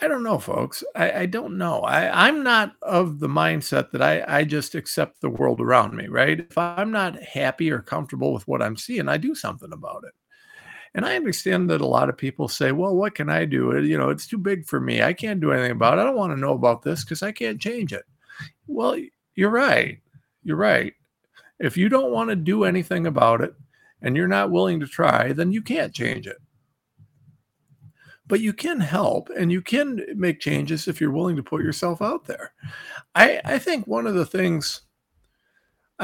I don't know, folks. I, I don't know. I, I'm not of the mindset that I, I just accept the world around me, right? If I'm not happy or comfortable with what I'm seeing, I do something about it. And I understand that a lot of people say, well, what can I do? You know, it's too big for me. I can't do anything about it. I don't want to know about this because I can't change it. Well, you're right. You're right. If you don't want to do anything about it and you're not willing to try, then you can't change it but you can help and you can make changes if you're willing to put yourself out there. I, I think one of the things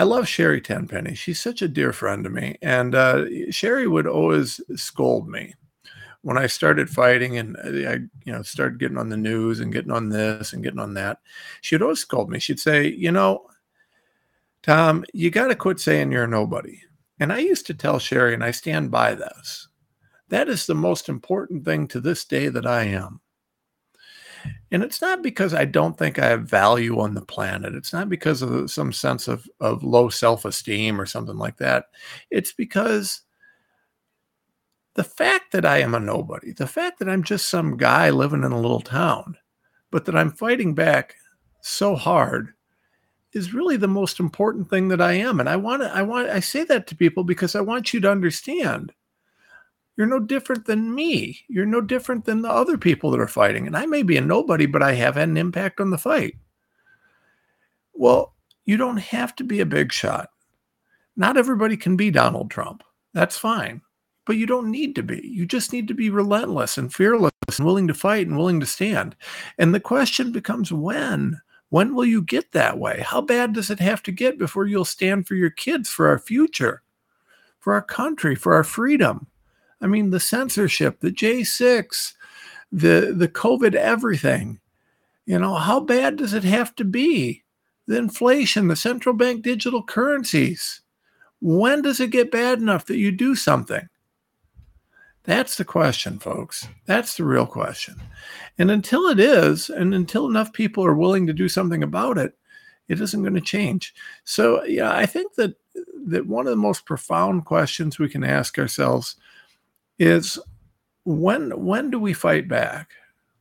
I love Sherri Tenpenny. She's such a dear friend to me. And uh, Sherri would always scold me when I started fighting and uh, I, you know, started getting on the news and getting on this and getting on that. She'd always scold me. She'd say, you know, Tom, you got to quit saying you're nobody. And I used to tell Sherry, and I stand by this. That is the most important thing to this day that I am. And it's not because I don't think I have value on the planet. It's not because of some sense of, of low self esteem or something like that. It's because the fact that I am a nobody, the fact that I'm just some guy living in a little town, but that I'm fighting back so hard is really the most important thing that I am. And I want to, I want, I say that to people because I want you to understand you're no different than me. You're no different than the other people that are fighting. And I may be a nobody, but I have had an impact on the fight. Well, you don't have to be a big shot. Not everybody can be Donald Trump. That's fine. But you don't need to be. You just need to be relentless and fearless and willing to fight and willing to stand. And the question becomes when? When will you get that way? How bad does it have to get before you'll stand for your kids, for our future, for our country, for our freedom? I mean, the censorship, the J6, the the COVID everything. You know, how bad does it have to be? The inflation, the central bank digital currencies. When does it get bad enough that you do something? That's the question, folks. That's the real question. And until it is, and until enough people are willing to do something about it, it isn't going to change. So, yeah, I think that that one of the most profound questions we can ask ourselves is when when do we fight back?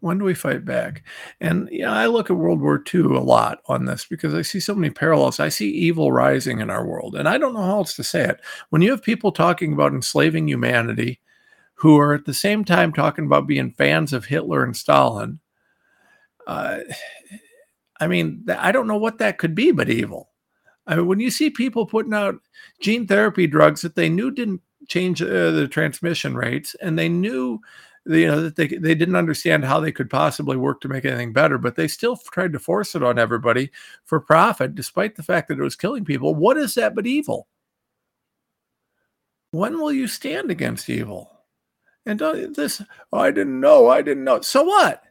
When do we fight back? And yeah, I look at World War II a lot on this because I see so many parallels. I see evil rising in our world, and I don't know how else to say it. When you have people talking about enslaving humanity, who are at the same time talking about being fans of Hitler and Stalin, uh, I mean, I don't know what that could be but evil. I mean, when you see people putting out gene therapy drugs that they knew didn't change uh, the transmission rates, and they knew you know that they, they didn't understand how they could possibly work to make anything better but they still tried to force it on everybody for profit despite the fact that it was killing people. What is that but evil? When will you stand against evil? And this oh, i didn't know i didn't know. So what?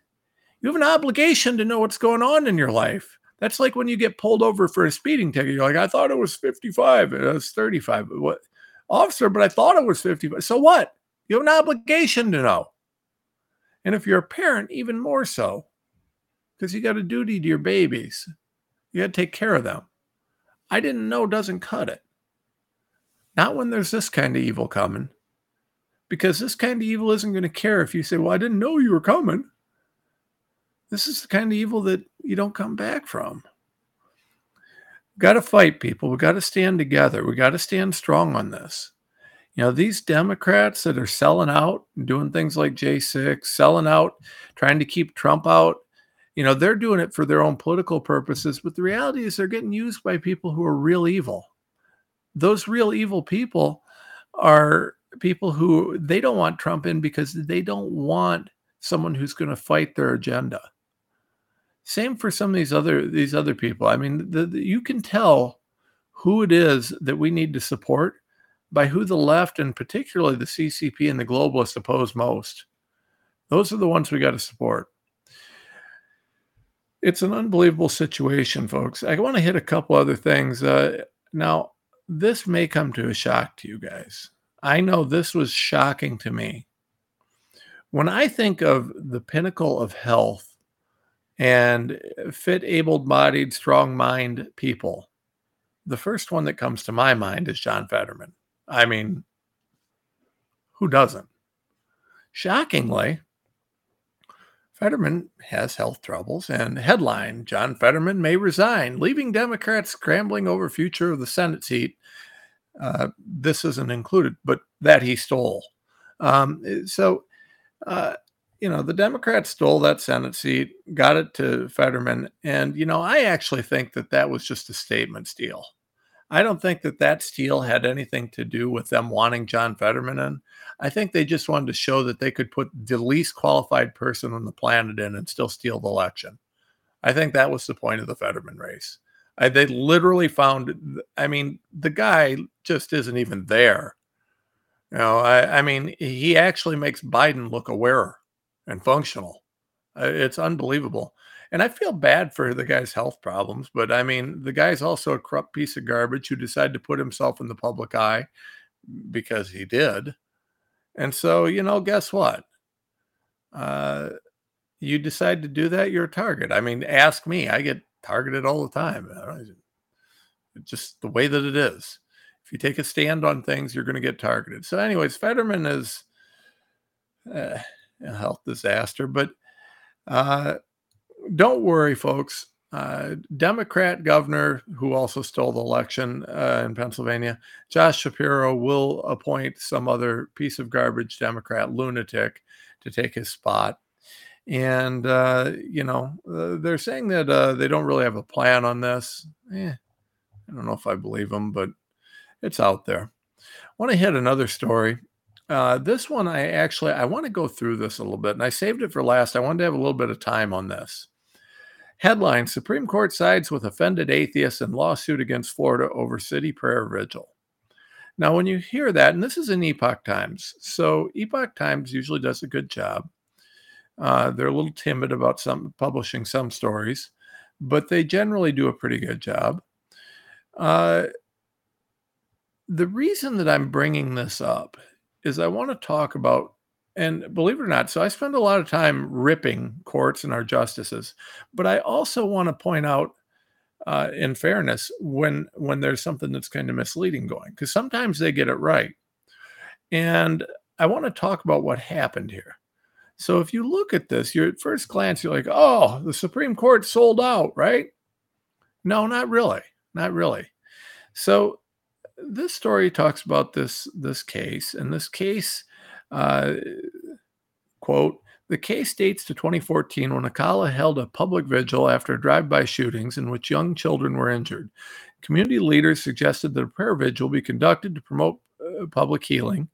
You have an obligation to know what's going on in your life. That's like when you get pulled over for a speeding ticket. You're like i thought it was 55 it was 35 what officer but i thought it was 55 so what you have an obligation to know and if you're a parent, even more so, because you got a duty to your babies. You got to take care of them. I didn't know doesn't cut it. Not when there's this kind of evil coming. Because this kind of evil isn't going to care if you say, Well, I didn't know you were coming. This is the kind of evil that you don't come back from. We got to fight, people. We got to stand together. We got to stand strong on this. You know, these Democrats that are selling out doing things like J6, selling out, trying to keep Trump out, you know, they're doing it for their own political purposes. But the reality is they're getting used by people who are real evil. Those real evil people are people who they don't want Trump in because they don't want someone who's going to fight their agenda. Same for some of these other these other people. I mean, the, the, you can tell who it is that we need to support by who the left and particularly the CCP and the globalists oppose most. Those are the ones we got to support. It's an unbelievable situation, folks. I want to hit a couple other things. Uh, now, this may come to a shock to you guys. I know this was shocking to me. When I think of the pinnacle of health and fit, able bodied, strong mind people, the first one that comes to my mind is John Fetterman. I mean, who doesn't? Shockingly, Fetterman has health troubles, and headline John Fetterman may resign, leaving Democrats scrambling over future of the Senate seat. Uh, this isn't included, but that he stole. Um, so, uh, you know, the Democrats stole that Senate seat, got it to Fetterman, and you know, I actually think that that was just a statement steal. I don't think that that steal had anything to do with them wanting John Fetterman in. I think they just wanted to show that they could put the least qualified person on the planet in and still steal the election. I think that was the point of the Fetterman race. I, they literally found, I mean, the guy just isn't even there. You know, I, I mean, he actually makes Biden look aware and functional. It's unbelievable. And I feel bad for the guy's health problems, but I mean, the guy's also a corrupt piece of garbage who decided to put himself in the public eye because he did. And so, you know, guess what? Uh, you decide to do that, you're a target. I mean, ask me. I get targeted all the time. Just the way that it is. If you take a stand on things, you're going to get targeted. So, anyways, Fetterman is uh, health disaster, but uh, don't worry, folks. Uh, Democrat governor who also stole the election uh, in Pennsylvania, Josh Shapiro, will appoint some other piece of garbage Democrat lunatic to take his spot. And, uh, you know, uh, they're saying that uh, they don't really have a plan on this. Eh, I don't know if I believe them, but it's out there. I want to hit another story. Uh, this one, I actually I want to go through this a little bit, and I saved it for last. I wanted to have a little bit of time on this. Headline Supreme Court sides with offended atheists in lawsuit against Florida over city prayer vigil. Now, when you hear that, and this is in Epoch Times, so Epoch Times usually does a good job. Uh, they're a little timid about some publishing some stories, but they generally do a pretty good job. Uh, the reason that I'm bringing this up is I want to talk about and believe it or not, so I spend a lot of time ripping courts and our justices, but I also want to point out, uh, in fairness, when when there's something that's kind of misleading going, because sometimes they get it right, and I want to talk about what happened here. So if you look at this, you're at first glance, you're like, oh, the Supreme Court sold out, right? No, not really. Not really. So this story talks about this this case, and this case, uh, quote, the case dates to 2014 when Ocala held a public vigil after drive-by shootings in which young children were injured. Community leaders suggested that a prayer vigil be conducted to promote uh, public healing,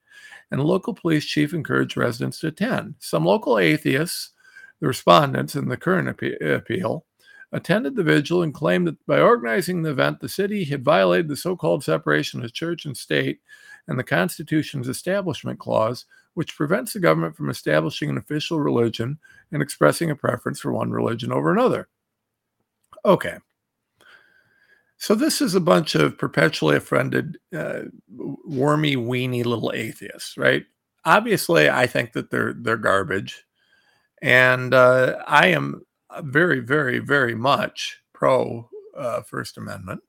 and local police chief encouraged residents to attend. Some local atheists, the respondents in the current appeal, attended the vigil and claimed that by organizing the event, the city had violated the so called separation of church and state and the Constitution's Establishment Clause, which prevents the government from establishing an official religion and expressing a preference for one religion over another. Okay. So this is a bunch of perpetually offended, uh, wormy, weeny little atheists, right? Obviously, I think that they're they're garbage, and uh, I am very, very, very much pro uh, First Amendment,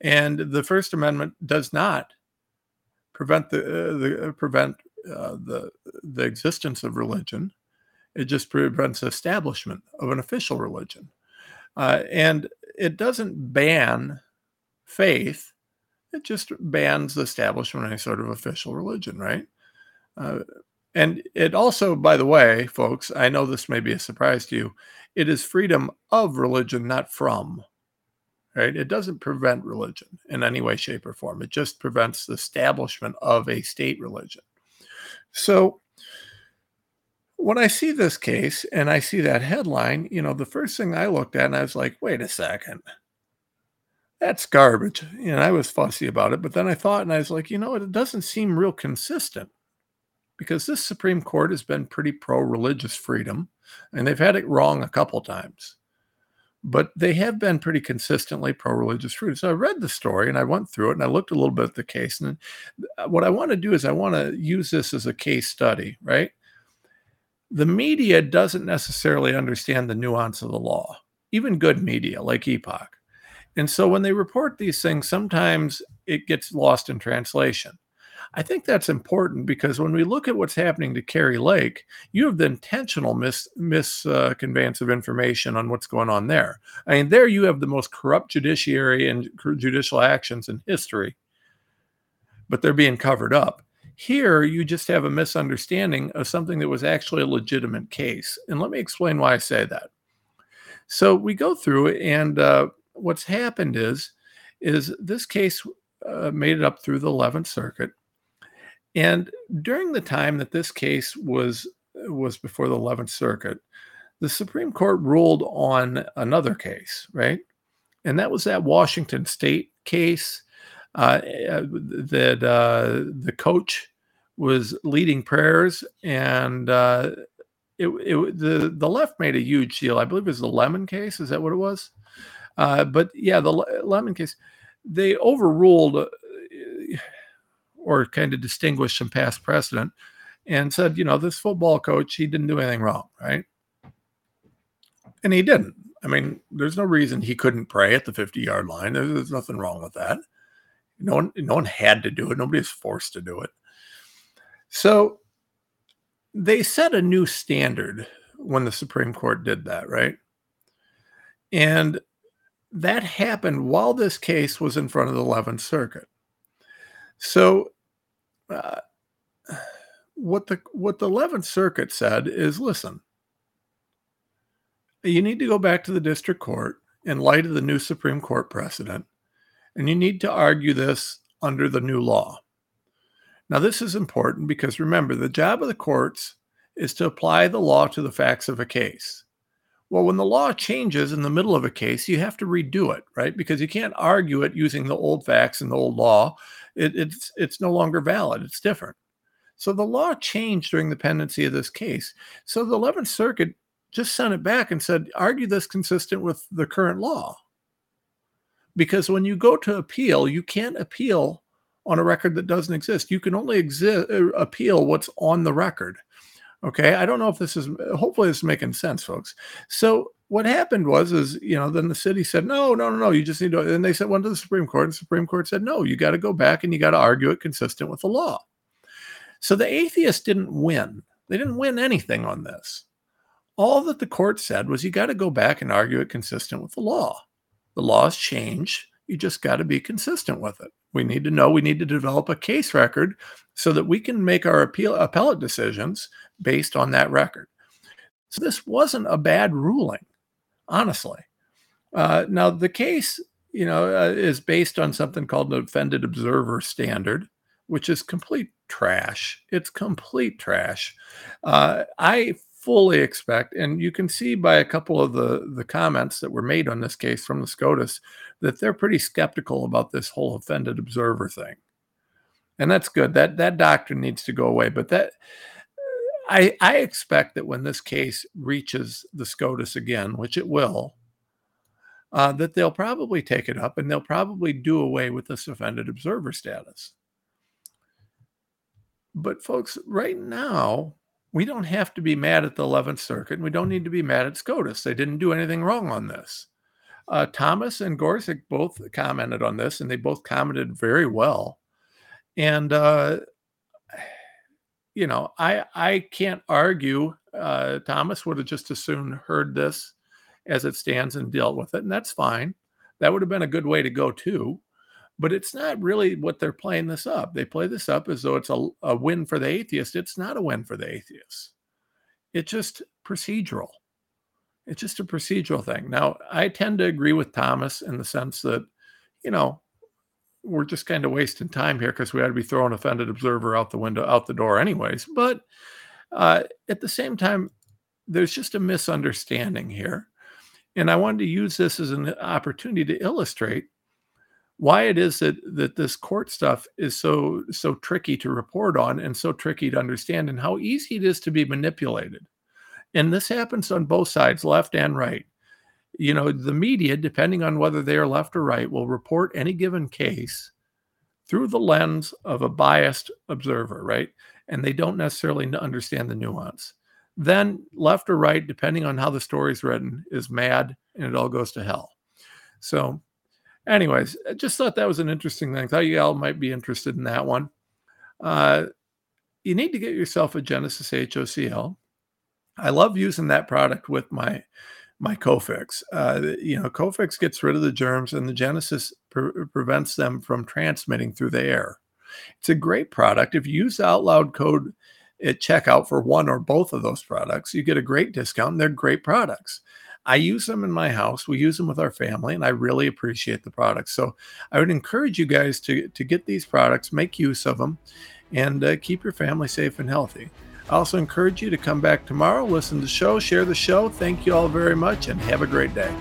and the First Amendment does not prevent the uh, the uh, prevent uh, the the existence of religion. It just prevents establishment of an official religion, uh, and it doesn't ban faith. It just bans the establishment of any sort of official religion, right? Uh, and it also, by the way, folks, I know this may be a surprise to you. It is freedom of religion, not from right? It doesn't prevent religion in any way, shape, or form. It just prevents the establishment of a state religion. So when I see this case and I see that headline, you know, the first thing I looked at and I was like, wait a second. That's garbage. And I was fussy about it. But then I thought and I was like, you know, what? it doesn't seem real consistent because this Supreme Court has been pretty pro religious freedom and they've had it wrong a couple times but they have been pretty consistently pro religious freedom. So I read the story and I went through it and I looked a little bit at the case. And uh, what I want to do is I want to use this as a case study, right? The media doesn't necessarily understand the nuance of the law, even good media like Epoch. And so when they report these things, sometimes it gets lost in translation. I think that's important because when we look at what's happening to Kari Lake, you have the intentional mis misconveyance uh, of information on what's going on there. I mean, there you have the most corrupt judiciary and judicial actions in history, but they're being covered up. Here, you just have a misunderstanding of something that was actually a legitimate case. And let me explain why I say that. So we go through, and uh, what's happened is, is this case uh, made it up through the 11th Circuit. And during the time that this case was was before the 11th Circuit, the Supreme Court ruled on another case, right? And that was that Washington State case uh, that uh, the coach was leading prayers, and uh, it, it, the the left made a huge deal. I believe it was the Lemon case. Is that what it was? Uh, but yeah, the Lemon case. They overruled or kind of distinguished some past precedent and said, you know, this football coach, he didn't do anything wrong, right? And he didn't. I mean, there's no reason he couldn't pray at the 50 yard line. There's, there's nothing wrong with that. No one, no one had to do it. Nobody was forced to do it. So they set a new standard when the Supreme Court did that, right? And that happened while this case was in front of the 11th Circuit. So, uh, what the what the Eleventh Circuit said is, listen, you need to go back to the district court in light of the new Supreme Court precedent, and you need to argue this under the new law. Now, this is important because remember, the job of the courts is to apply the law to the facts of a case. Well, when the law changes in the middle of a case, you have to redo it, right? Because you can't argue it using the old facts and the old law it, it's it's no longer valid. It's different. So the law changed during the pendency of this case. So the 11th Circuit just sent it back and said, argue this consistent with the current law. Because when you go to appeal, you can't appeal on a record that doesn't exist. You can only exist, uh, appeal what's on the record. Okay. I don't know if this is, hopefully, this is making sense, folks. So what happened was is you know then the city said no no no no you just need to and they said went to the supreme court and the supreme court said no you got to go back and you got to argue it consistent with the law so the atheists didn't win They didn't win anything on this. All that the court said was you got to go back and argue it consistent with the law. The laws change. You just got to be consistent with it. We need to know, we need to develop a case record so that we can make our appeal appellate decisions based on that record. So this wasn't a bad ruling, honestly. Uh, now the case, you know, uh, is based on something called the offended observer standard, which is complete trash. It's complete trash. Uh, I fully expect, and you can see by a couple of the the comments that were made on this case from the SCOTUS that they're pretty skeptical about this whole offended observer thing, and that's good. That that doctrine needs to go away. But that I I expect that when this case reaches the SCOTUS again, which it will. Uh, that they'll probably take it up and they'll probably do away with this offended observer status. But, folks, right now, we don't have to be mad at the 11th Circuit, and we don't need to be mad at SCOTUS. They didn't do anything wrong on this. Uh, Thomas and Gorsuch both commented on this, and they both commented very well. And uh, you know, I I can't argue. Uh, Thomas would have just as soon heard this as it stands and dealt with it, and that's fine. That would have been a good way to go too but it's not really what they're playing this up. They play this up as though it's a, a win for the atheist. It's not a win for the atheist. It's just procedural. It's just a procedural thing. Now, I tend to agree with Thomas in the sense that, you know, we're just kind of wasting time here because we had to be throwing offended observer out the window, out the door, anyways. But uh, at the same time, there's just a misunderstanding here. And I wanted to use this as an opportunity to illustrate why it is that that this court stuff is so so tricky to report on and so tricky to understand and how easy it is to be manipulated and this happens on both sides left and right you know the media depending on whether they are left or right will report any given case through the lens of a biased observer right and they don't necessarily understand the nuance then left or right depending on how the story is written is mad and it all goes to hell so anyways, I just thought that was an interesting thing. I Thought you all might be interested in that one. Uh, you need to get yourself a Genesis HOCl. I love using that product with my my Cofix. Uh, you know, Cofix gets rid of the germs, and the Genesis pre- prevents them from transmitting through the air. It's a great product. If you use the out loud code at checkout for one or both of those products, you get a great discount. And they're great products. I use them in my house. We use them with our family, and I really appreciate the products. So I would encourage you guys to to get these products, make use of them, and uh, keep your family safe and healthy. I also encourage you to come back tomorrow, listen to the show, share the show. Thank you all very much, and have a great day.